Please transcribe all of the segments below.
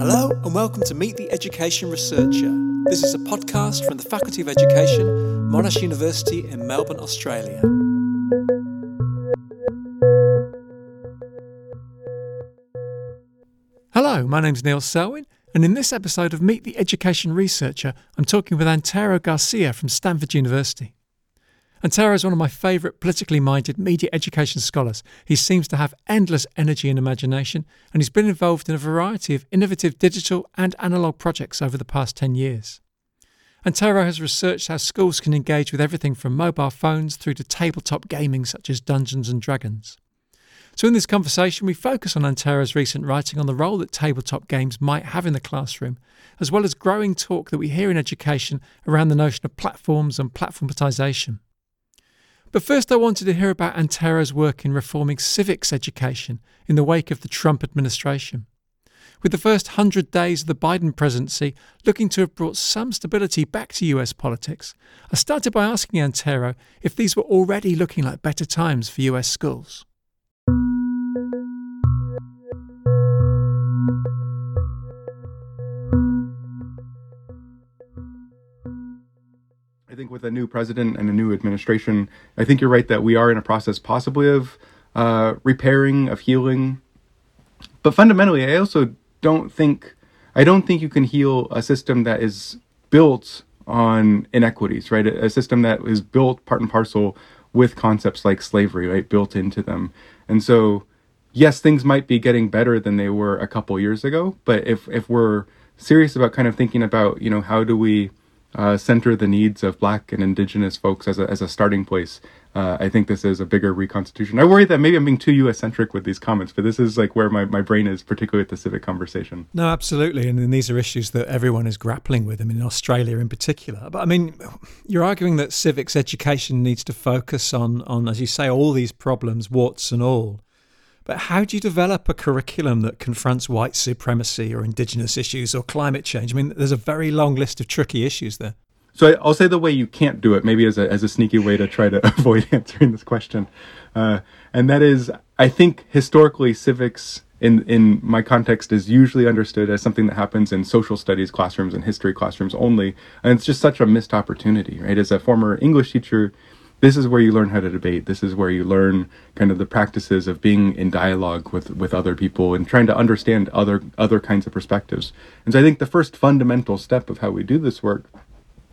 Hello and welcome to Meet the Education Researcher. This is a podcast from the Faculty of Education, Monash University in Melbourne, Australia. Hello, my name's Neil Selwyn, and in this episode of Meet the Education Researcher, I'm talking with Antero Garcia from Stanford University. Antero is one of my favourite politically minded media education scholars. He seems to have endless energy and imagination, and he's been involved in a variety of innovative digital and analogue projects over the past 10 years. And Antero has researched how schools can engage with everything from mobile phones through to tabletop gaming such as Dungeons and Dragons. So, in this conversation, we focus on Antero's recent writing on the role that tabletop games might have in the classroom, as well as growing talk that we hear in education around the notion of platforms and platformatization. But first, I wanted to hear about Antero's work in reforming civics education in the wake of the Trump administration. With the first 100 days of the Biden presidency looking to have brought some stability back to US politics, I started by asking Antero if these were already looking like better times for US schools. With a new president and a new administration, I think you're right that we are in a process possibly of uh, repairing, of healing. But fundamentally, I also don't think I don't think you can heal a system that is built on inequities, right? A, a system that is built part and parcel with concepts like slavery, right, built into them. And so, yes, things might be getting better than they were a couple years ago. But if if we're serious about kind of thinking about, you know, how do we uh, center the needs of black and indigenous folks as a, as a starting place. Uh, I think this is a bigger reconstitution. I worry that maybe I'm being too US centric with these comments, but this is like where my, my brain is, particularly with the civic conversation. No, absolutely. And, these are issues that everyone is grappling with, I mean, in Australia in particular. But I mean, you're arguing that civics education needs to focus on, on as you say, all these problems, warts and all. But how do you develop a curriculum that confronts white supremacy or indigenous issues or climate change? I mean, there's a very long list of tricky issues there. So I'll say the way you can't do it, maybe as a, as a sneaky way to try to avoid answering this question. Uh, and that is, I think historically civics in, in my context is usually understood as something that happens in social studies classrooms and history classrooms only. And it's just such a missed opportunity, right? As a former English teacher, this is where you learn how to debate. This is where you learn kind of the practices of being in dialogue with, with other people and trying to understand other other kinds of perspectives. And so I think the first fundamental step of how we do this work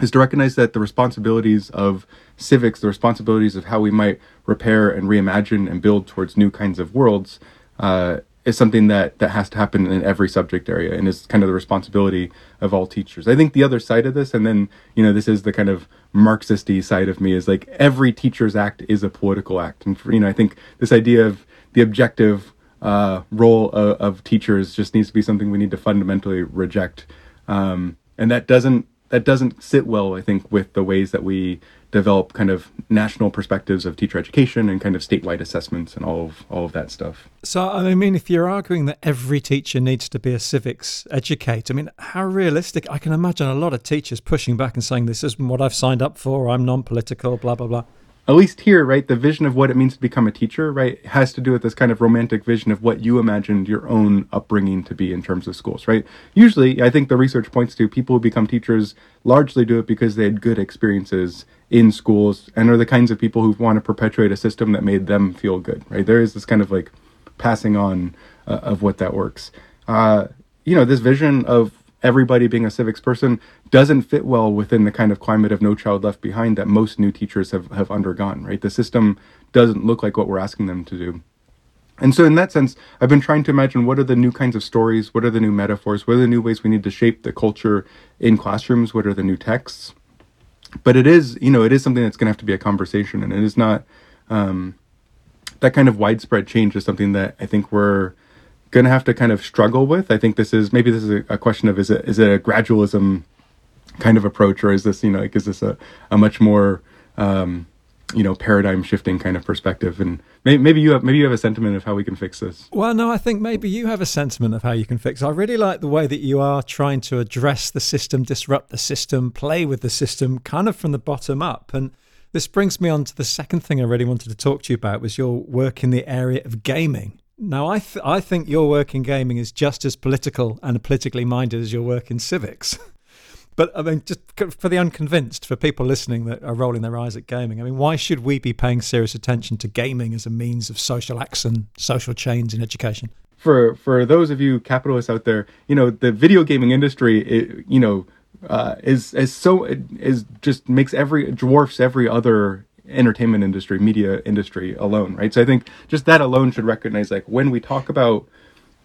is to recognize that the responsibilities of civics, the responsibilities of how we might repair and reimagine and build towards new kinds of worlds, uh, is something that that has to happen in every subject area and is kind of the responsibility of all teachers. I think the other side of this, and then you know, this is the kind of Marxisty side of me, is like every teacher's act is a political act, and for, you know, I think this idea of the objective uh, role of, of, teachers just needs to be something we need to fundamentally reject, um, and that doesn't that doesn't sit well, I think, with the ways that we develop kind of national perspectives of teacher education and kind of statewide assessments and all of all of that stuff. So I mean if you're arguing that every teacher needs to be a civics educator, I mean how realistic I can imagine a lot of teachers pushing back and saying this isn't what I've signed up for, I'm non-political, blah blah blah at least here, right, the vision of what it means to become a teacher, right, has to do with this kind of romantic vision of what you imagined your own upbringing to be in terms of schools, right? Usually, I think the research points to people who become teachers largely do it because they had good experiences in schools and are the kinds of people who want to perpetuate a system that made them feel good, right? There is this kind of like passing on uh, of what that works. Uh, you know, this vision of everybody being a civics person doesn't fit well within the kind of climate of no child left behind that most new teachers have, have undergone, right? The system doesn't look like what we're asking them to do. And so, in that sense, I've been trying to imagine what are the new kinds of stories, what are the new metaphors, what are the new ways we need to shape the culture in classrooms, what are the new texts. But it is, you know, it is something that's going to have to be a conversation, and it is not um, that kind of widespread change is something that I think we're going to have to kind of struggle with. I think this is maybe this is a, a, question of is it is it a gradualism kind of approach or is this you know like is this a, a much more um, you know paradigm shifting kind of perspective? And maybe, you have maybe you have a sentiment of how we can fix this. Well no i think maybe you have a sentiment of how you can fix it. I really like the way that you are trying to address the system disrupt the system play with the system kind of from the bottom up. And this brings me on to the second thing i really wanted to talk to you about was your work in the area of gaming Now, I th- I think your work in gaming is just as political and politically minded as your work in civics. but I mean, just for the unconvinced, for people listening that are rolling their eyes at gaming, I mean, why should we be paying serious attention to gaming as a means of social action, social change in education? For for those of you capitalists out there, you know, the video gaming industry, it, you know, uh, is is so is just makes every dwarfs every other entertainment industry, media industry alone, right? So I think just that alone should recognize like when we talk about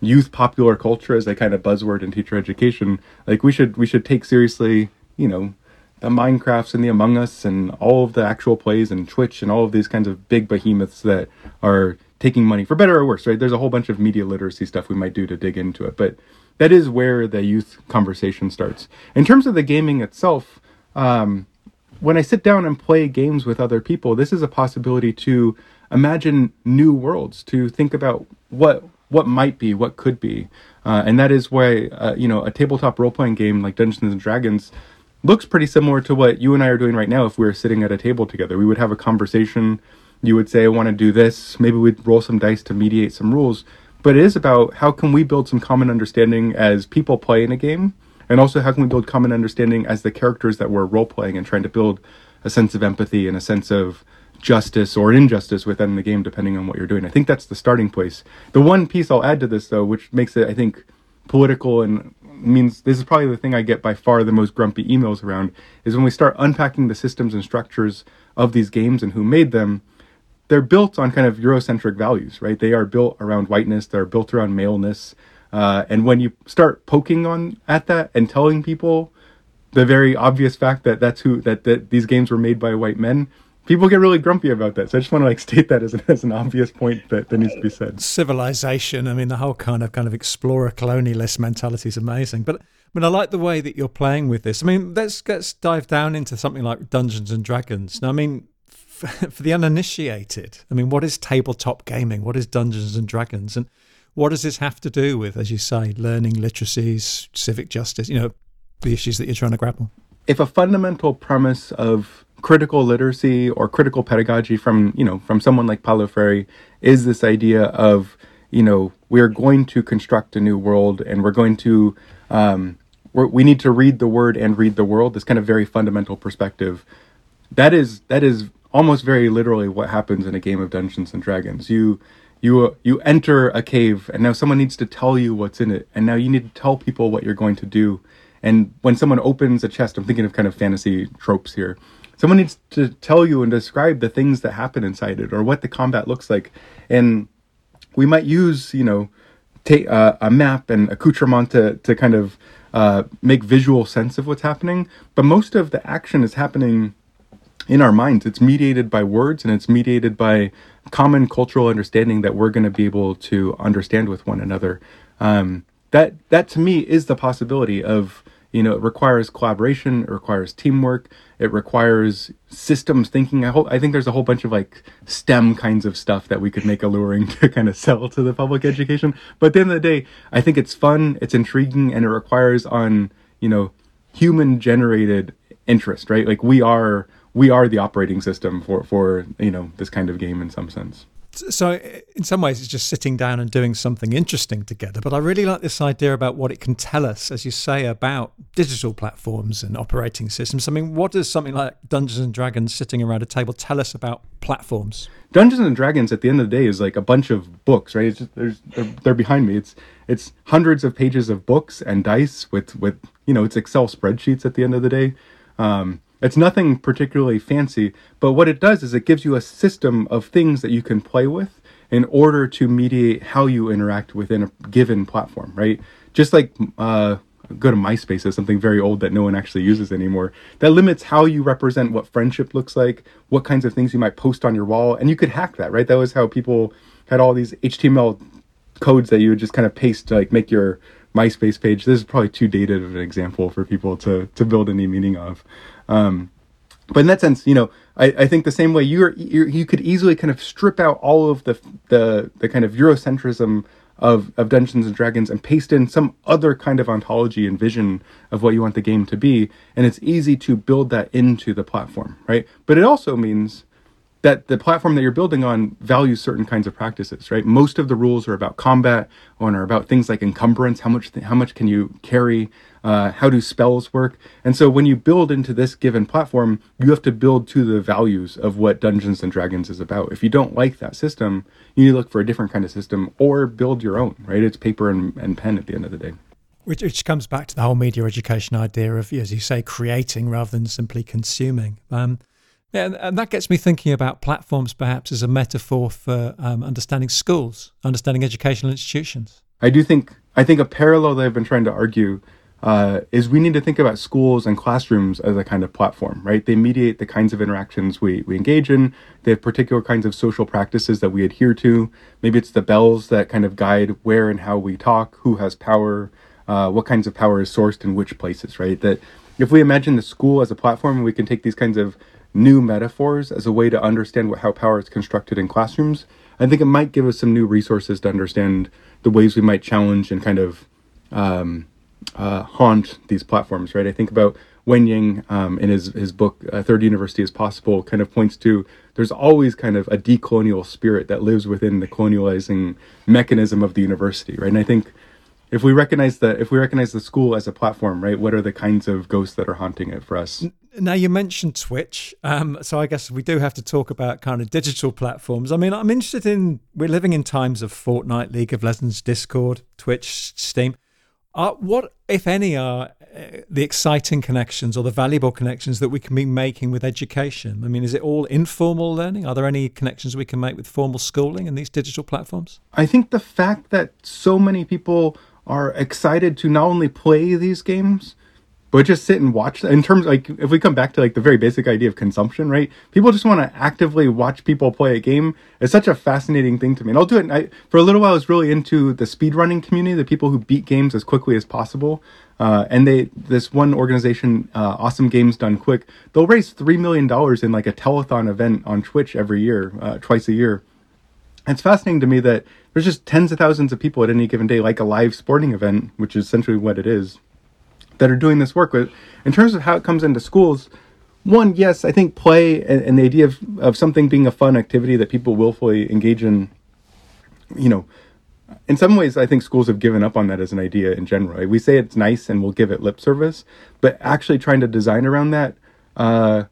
youth popular culture as a kind of buzzword in teacher education, like we should we should take seriously, you know, the Minecrafts and the Among Us and all of the actual plays and Twitch and all of these kinds of big behemoths that are taking money for better or worse, right? There's a whole bunch of media literacy stuff we might do to dig into it, but that is where the youth conversation starts. In terms of the gaming itself, um, when I sit down and play games with other people, this is a possibility to imagine new worlds, to think about what what might be, what could be, uh, and that is why uh, you know a tabletop role playing game like Dungeons and Dragons looks pretty similar to what you and I are doing right now. If we were sitting at a table together, we would have a conversation. You would say, "I want to do this." Maybe we'd roll some dice to mediate some rules. But it is about how can we build some common understanding as people play in a game and also how can we build common understanding as the characters that we're role playing and trying to build a sense of empathy and a sense of justice or injustice within the game depending on what you're doing? I think that's the starting place. The one piece i'll add to this though which makes it i think political and means this is probably the thing i get by far the most grumpy emails around is when we start unpacking the systems and structures of these games and who made them they're built on kind of eurocentric values right? They are built around whiteness. They're built around maleness uh, and when you start poking on at that and telling people the very obvious fact that that's who that, that these games were made by white men, people get really grumpy about that. So I just want to like state that as an, as an obvious point that, that needs to be said. Civilization. I mean, the whole kind of kind of explorer colonialist mentality is amazing. But I mean, I like the way that you're playing with this. I mean, let's let's dive down into something like Dungeons and Dragons. Now, I mean, for the uninitiated, I mean, what is tabletop gaming? What is Dungeons and Dragons? And what does this have to do with, as you say, learning literacies, civic justice, you know, the issues that you're trying to grapple? If a fundamental premise of critical literacy or critical pedagogy from, you know, from someone like Paulo Freire is this idea of, you know, we're going to construct a new world and we're going to, um, we're, we need to read the word and read the world, this kind of very fundamental perspective. That is, that is almost very literally what happens in a game of Dungeons and Dragons. You, you you enter a cave and now someone needs to tell you what's in it and now you need to tell people what you're going to do. And when someone opens a chest i'm thinking of kind of fantasy tropes here. Someone needs to tell you and describe the things that happen inside it or what the combat looks like. And we might use you know uh, a map and accoutrement to, to kind of uh, make visual sense of what's happening but most of the action is happening in our minds. It's mediated by words and it's mediated by common cultural understanding that we're going to be able to understand with one another. Um, that that to me is the possibility of you know it requires collaboration, it requires teamwork, it requires systems thinking. I hope I think there's a whole bunch of like STEM kinds of stuff that we could make alluring to kind of sell to the public education. But at the end of the day, I think it's fun, it's intriguing, and it requires on you know human generated interest, right? Like we are we are the operating system for for you know this kind of game in some sense. So in some ways it's just sitting down and doing something interesting together but i really like this idea about what it can tell us as you say about digital platforms and operating systems. I mean what does something like dungeons and dragons sitting around a table tell us about platforms? Dungeons and dragons at the end of the day is like a bunch of books right? It's just, there's they're, they're behind me. It's it's hundreds of pages of books and dice with with you know it's excel spreadsheets at the end of the day. Um, it's nothing particularly fancy, but what it does is it gives you a system of things that you can play with in order to mediate how you interact within a given platform, right? Just like uh, go to MySpace is something very old that no one actually uses anymore. That limits how you represent what friendship looks like, what kinds of things you might post on your wall, and you could hack that, right? That was how people had all these HTML codes that you would just kind of paste to like make your MySpace page. This is probably too dated of an example for people to to build any meaning of. Um, but in that sense, you know, I, I think the same way you're, you're, you could easily kind of strip out all of the the the kind of Eurocentrism of of Dungeons and Dragons and paste in some other kind of ontology and vision of what you want the game to be, and it's easy to build that into the platform, right? But it also means that the platform that you're building on values certain kinds of practices, right? Most of the rules are about combat or are about things like encumbrance. How much th- how much can you carry? Uh, how do spells work? And so when you build into this given platform, you have to build to the values of what Dungeons and Dragons is about. If you don't like that system, you need to look for a different kind of system or build your own, right? It's paper and, and pen at the end of the day. Which, which comes back to the whole media education idea of, as you say, creating rather than simply consuming. Um, yeah, and that gets me thinking about platforms perhaps as a metaphor for um, understanding schools, understanding educational institutions. I do think I think a parallel that I've been trying to argue uh, is we need to think about schools and classrooms as a kind of platform, right? They mediate the kinds of interactions we, we engage in. They have particular kinds of social practices that we adhere to. Maybe it's the bells that kind of guide where and how we talk, who has power, uh, what kinds of power is sourced in which places, right? That if we imagine the school as a platform, we can take these kinds of new metaphors as a way to understand what, how power is constructed in classrooms. I think it might give us some new resources to understand the ways we might challenge and kind of um, uh, haunt these platforms, right? I think about Wayne Yang um, in his his book uh, Third University is Possible kind of points to there's always kind of a decolonial spirit that lives within the colonializing mechanism of the university, right? And I think if we recognize the if we recognize the school as a platform, right, what are the kinds of ghosts that are haunting it for us? Now you mentioned Twitch, um, so I guess we do have to talk about kind of digital platforms. I mean, I'm interested in we're living in times of Fortnite, League of Legends, Discord, Twitch, Steam. Uh, what, if any, are uh, the exciting connections or the valuable connections that we can be making with education? I mean, is it all informal learning? Are there any connections we can make with formal schooling in these digital platforms? I think the fact that so many people are excited to not only play these games, but just sit and watch in terms like if we come back to like the very basic idea of consumption right? People just want to actively watch people play a game. It's such a fascinating thing to me. And i'll do it I, for a little while i was really into the speedrunning community the people who beat games as quickly as possible. Uh, and they this one organization uh, awesome games done quick they'll raise three million dollars in like a telethon event on twitch every year uh, twice a year it's fascinating to me that there's just tens of thousands of people at any given day like a live sporting event which is essentially what it is that are doing this work. But in terms of how it comes into schools, one, yes, I think play and, and, the idea of, of something being a fun activity that people willfully engage in, you know, in some ways, I think schools have given up on that as an idea in general. We say it's nice and we'll give it lip service, but actually trying to design around that, uh,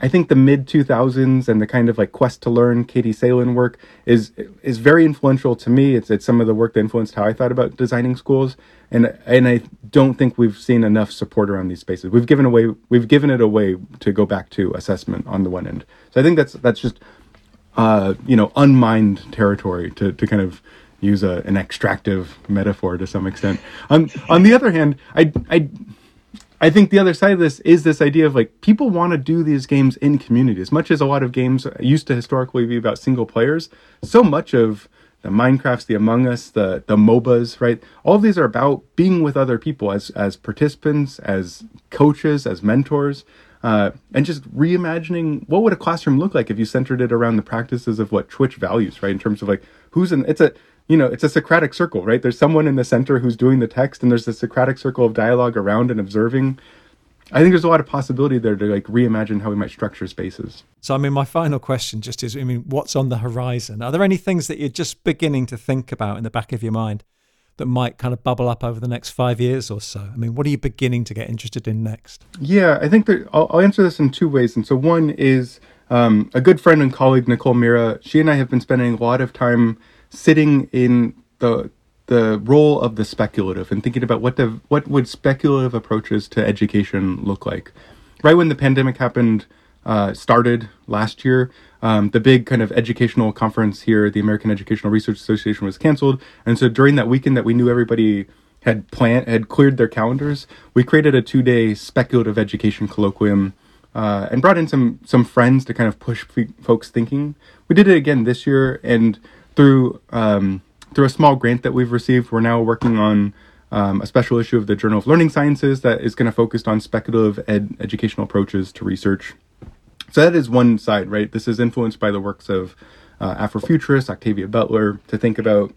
I think the mid 2000s and the kind of like quest to learn Katie Salen work is is very influential to me. It's it's some of the work that influenced how I thought about designing schools, and and I don't think we've seen enough support around these spaces. We've given away we've given it away to go back to assessment on the one end. So I think that's that's just uh, you know unmined territory to to kind of use a, an extractive metaphor to some extent. On on the other hand, I I I think the other side of this is this idea of like people want to do these games in community. As much as a lot of games used to historically be about single players, so much of the Minecrafts, the Among Us, the the MOBAs, right? All of these are about being with other people as as participants, as coaches, as mentors, uh, and just reimagining what would a classroom look like if you centered it around the practices of what Twitch values, right? In terms of like who's in it's a you know, it's a Socratic circle, right? There's someone in the center who's doing the text, and there's a Socratic circle of dialogue around and observing. I think there's a lot of possibility there to like reimagine how we might structure spaces. So, I mean, my final question just is: I mean, what's on the horizon? Are there any things that you're just beginning to think about in the back of your mind that might kind of bubble up over the next five years or so? I mean, what are you beginning to get interested in next? Yeah, I think that I'll, I'll answer this in two ways. And so, one is um, a good friend and colleague, Nicole Mirra. She and I have been spending a lot of time sitting in the the role of the speculative and thinking about what the what would speculative approaches to education look like. Right when the pandemic happened, uh, started last year, um, the big kind of educational conference here, the American Educational Research Association, was canceled, and so during that weekend that we knew everybody had planned had cleared their calendars, we created a two day speculative education colloquium. Uh, and brought in some some friends to kind of push folks thinking. We did it again this year, and through um, through a small grant that we've received, we're now working on um, a special issue of the Journal of Learning Sciences that is going to focus on speculative ed- educational approaches to research. So that is one side, right? This is influenced by the works of uh, Afrofuturists, Octavia Butler, to think about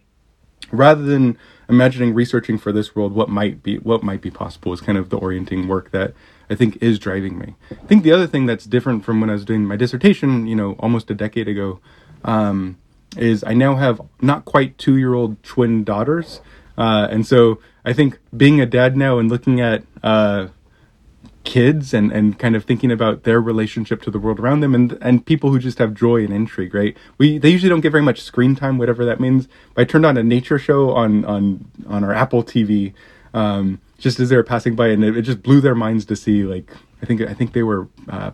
rather than imagining researching for this world what might be what might be possible is kind of the orienting work that I think is driving me. I think the other thing that's different from when I was doing my dissertation, you know, almost a decade ago, um, is I now have not quite two year old twin daughters. Uh, and so I think being a dad now and looking at uh, kids and, and kind of thinking about their relationship to the world around them and and people who just have joy and intrigue, right? We they usually don't get very much screen time, whatever that means. But I turned on a nature show on on on our Apple TV um, just as they were passing by, and it, it, just blew their minds to see like I think I think they were. Uh,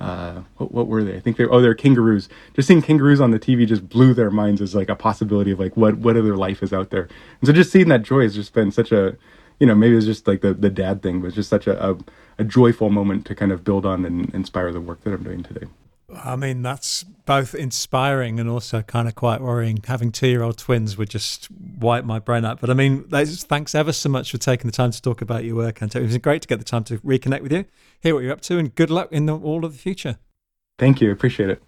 uh, what, what, were they? I think they're oh they're kangaroos. Just seeing kangaroos on the TV just blew their minds as like a possibility of like what what other life is out there. And so just seeing that joy has just been such a you know maybe it's just like the the dad thing, but it's just such a, a, a joyful moment to kind of build on and inspire the work that I'm doing today. I mean, that's both inspiring and also kind of quite worrying. Having two year old twins would just wipe my brain out. But I mean, thanks ever so much for taking the time to talk about your work, Antonio. It was great to get the time to reconnect with you, hear what you're up to, and good luck in the, all of the future. Thank you. Appreciate it.